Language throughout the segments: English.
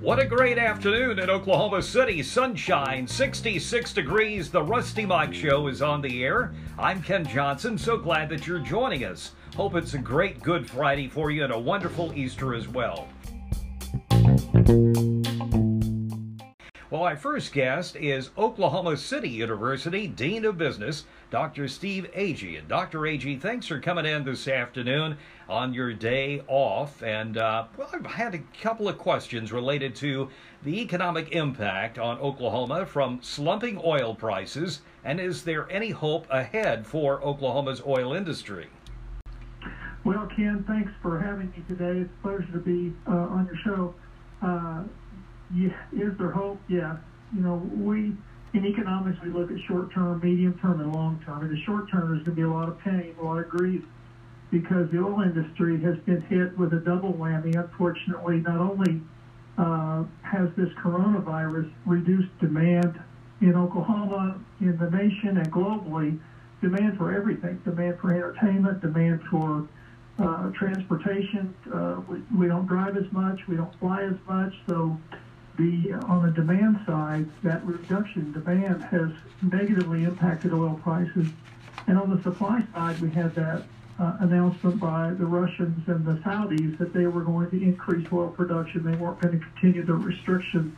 What a great afternoon in Oklahoma City. Sunshine, 66 degrees. The Rusty Mike Show is on the air. I'm Ken Johnson. So glad that you're joining us. Hope it's a great Good Friday for you and a wonderful Easter as well. Well, our first guest is Oklahoma City University Dean of Business, Dr. Steve Agee. And Dr. Agee, thanks for coming in this afternoon on your day off. And, uh, well, I've had a couple of questions related to the economic impact on Oklahoma from slumping oil prices. And is there any hope ahead for Oklahoma's oil industry? Well, Ken, thanks for having me today. It's a pleasure to be uh, on your show. Yeah, is there hope? Yeah. You know, we in economics we look at short term, medium term, and long term. In the short term, there's going to be a lot of pain, a lot of grief, because the oil industry has been hit with a double whammy. Unfortunately, not only uh, has this coronavirus reduced demand in Oklahoma, in the nation, and globally, demand for everything, demand for entertainment, demand for uh, transportation. Uh, we, we don't drive as much, we don't fly as much, so the on the demand side, that reduction in demand has negatively impacted oil prices. And on the supply side, we had that uh, announcement by the Russians and the Saudis that they were going to increase oil production. They weren't going to continue the restriction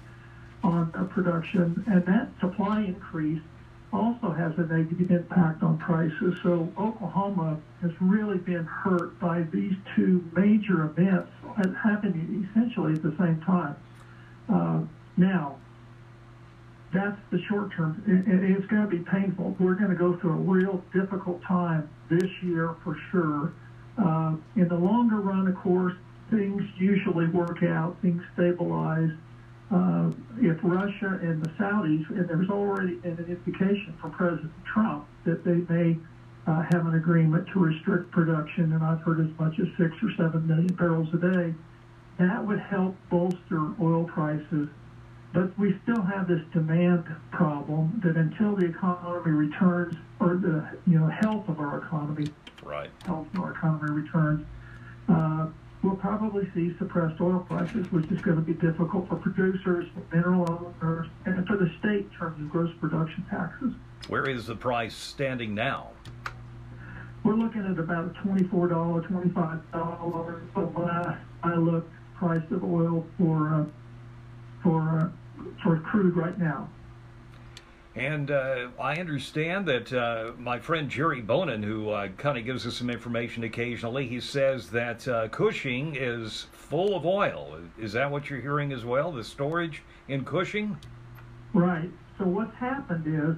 on uh, production. And that supply increase also has a negative impact on prices. So Oklahoma has really been hurt by these two major events happening essentially at the same time. Uh, now, that's the short term. It, it's going to be painful. We're going to go through a real difficult time this year for sure. Uh, in the longer run, of course, things usually work out, things stabilize. Uh, if Russia and the Saudis, and there's already an indication from President Trump that they may uh, have an agreement to restrict production, and I've heard as much as six or seven million barrels a day that would help bolster oil prices. But we still have this demand problem that until the economy returns, or the you know health of our economy, right, health of our economy returns, uh, we'll probably see suppressed oil prices, which is going to be difficult for producers, for mineral owners, and for the state in terms of gross production taxes. Where is the price standing now? We're looking at about $24, $25. But when I, I looked, price of oil for uh, for uh, for crude right now. And uh, I understand that uh, my friend Jerry Bonin, who uh, kind of gives us some information occasionally, he says that uh, Cushing is full of oil. Is that what you're hearing as well? The storage in Cushing? Right. So what's happened is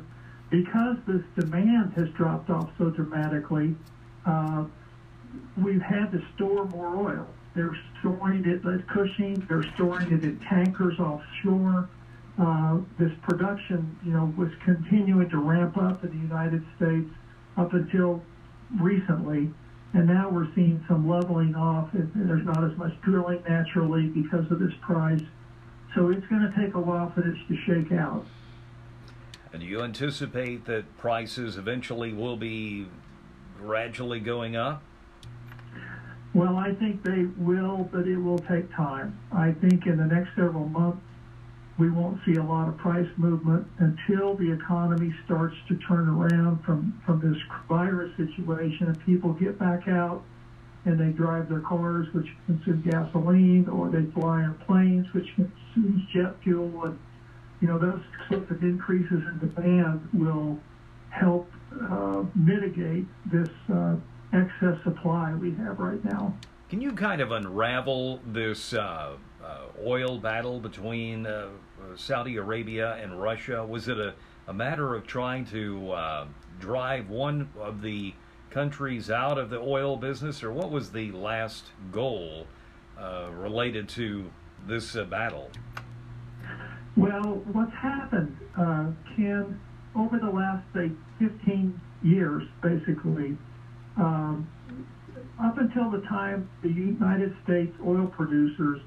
because this demand has dropped off so dramatically, uh, we've had to store more oil. They're storing it at Cushing. They're storing it in tankers offshore. Uh, this production, you know, was continuing to ramp up in the United States up until recently, and now we're seeing some leveling off. And there's not as much drilling naturally because of this price. So it's going to take a while for this to shake out. And you anticipate that prices eventually will be gradually going up? Well, I think they will, but it will take time. I think in the next several months, we won't see a lot of price movement until the economy starts to turn around from, from this virus situation and people get back out and they drive their cars, which consume gasoline, or they fly on planes, which consumes jet fuel. And, you know, those sorts of increases in demand will help uh, mitigate this uh, excess supply we have right now. Can you kind of unravel this uh, uh, oil battle between uh, Saudi Arabia and Russia? Was it a, a matter of trying to uh, drive one of the countries out of the oil business, or what was the last goal uh, related to this uh, battle? Well, what's happened, Ken, over the last, say, 15 years, basically, um, up until the time the United States oil producers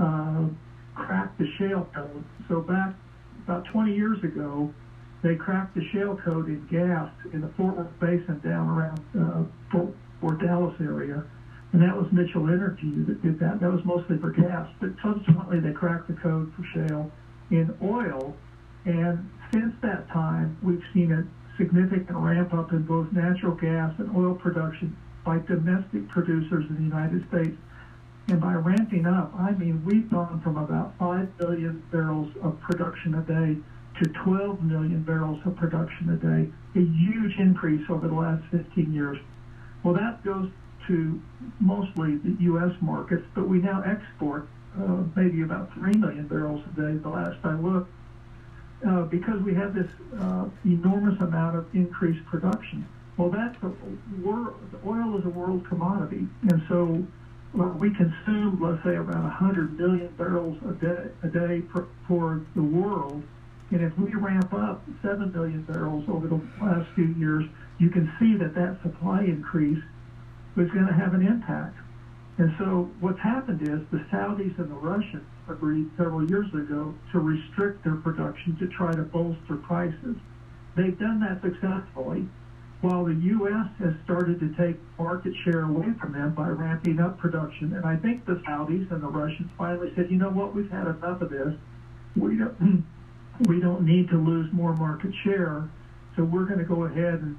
uh, cracked the shale code, so back about 20 years ago, they cracked the shale code in gas in the Fort Worth Basin down around uh, Fort, Fort Dallas area. and that was Mitchell Energy that did that. That was mostly for gas, but subsequently they cracked the code for shale in oil, and since that time we've seen a significant ramp up in both natural gas and oil production by domestic producers in the United States. And by ramping up, I mean we've gone from about 5 billion barrels of production a day to 12 million barrels of production a day, a huge increase over the last 15 years. Well, that goes to mostly the U.S. markets, but we now export uh, maybe about 3 million barrels a day the last I looked, uh, because we have this uh, enormous amount of increased production. Well, that's a world, oil is a world commodity, and so well, we consume, let's say, around 100 million barrels a day, a day for, for the world. And if we ramp up 7 million barrels over the last few years, you can see that that supply increase was going to have an impact. And so what's happened is the Saudis and the Russians agreed several years ago to restrict their production to try to bolster prices. They've done that successfully, while the U.S. has started to take market share away from them by ramping up production. And I think the Saudis and the Russians finally said, you know what, we've had enough of this. We don't, we don't need to lose more market share, so we're going to go ahead and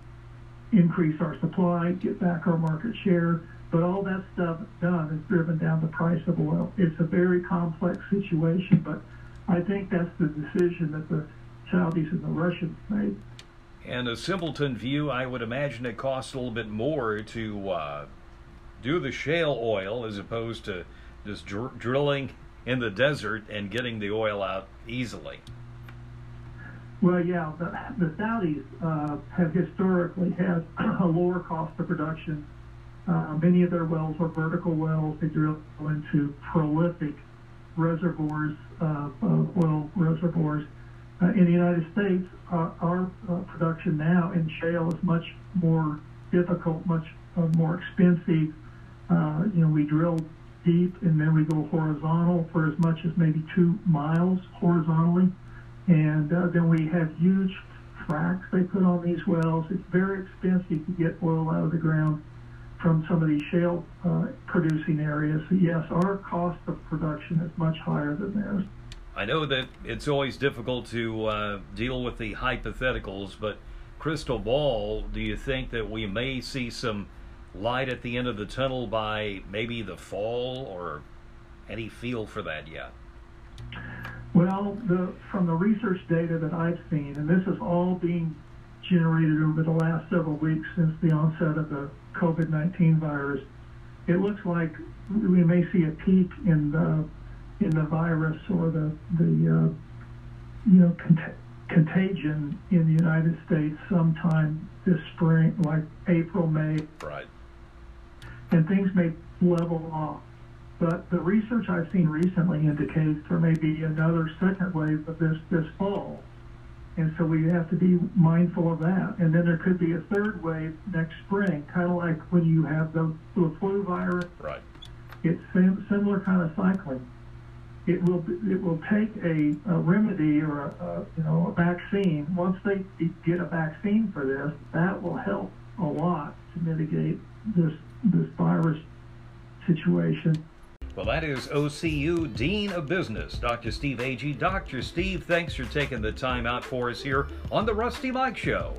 increase our supply, get back our market share. But all that stuff done has driven down the price of oil. It's a very complex situation, but I think that's the decision that the Saudis and the Russians made. And a simpleton view, I would imagine it costs a little bit more to uh, do the shale oil as opposed to just dr- drilling in the desert and getting the oil out easily. Well, yeah, the, the Saudis uh, have historically had a lower cost of production. Uh, many of their wells are vertical wells. They drill into prolific reservoirs, uh, oil reservoirs. Uh, in the United States, uh, our uh, production now in shale is much more difficult, much more expensive. you know, we drill deep and then we go horizontal for as much as maybe two miles horizontally and uh, then we have huge fracs they put on these wells. It's very expensive to get oil out of the ground from some of these shale uh, producing areas. So yes, our cost of production is much higher than theirs. I know that it's always difficult to uh, deal with the hypotheticals, but crystal ball, do you think that we may see some light at the end of the tunnel by maybe the fall or any feel for that yet? Well, the, from the research data that I've seen, and this is all being generated over the last several weeks since the onset of the COVID-19 virus, it looks like we may see a peak in the in the virus or the the uh, you know cont- contagion in the United States sometime this spring, like April, May. Right. And things may level off. But the research I've seen recently indicates there may be another second wave of this this fall. And so we have to be mindful of that. And then there could be a third wave next spring, kind of like when you have the, the flu virus. Right. It's sim- similar kind of cycling. It will it will take a, a remedy or a, a you know a vaccine. Once they get a vaccine for this, that will help a lot to mitigate this this virus situation. Well, that is OCU Dean of Business, Dr. Steve Agee. Dr. Steve, thanks for taking the time out for us here on the Rusty Mike Show.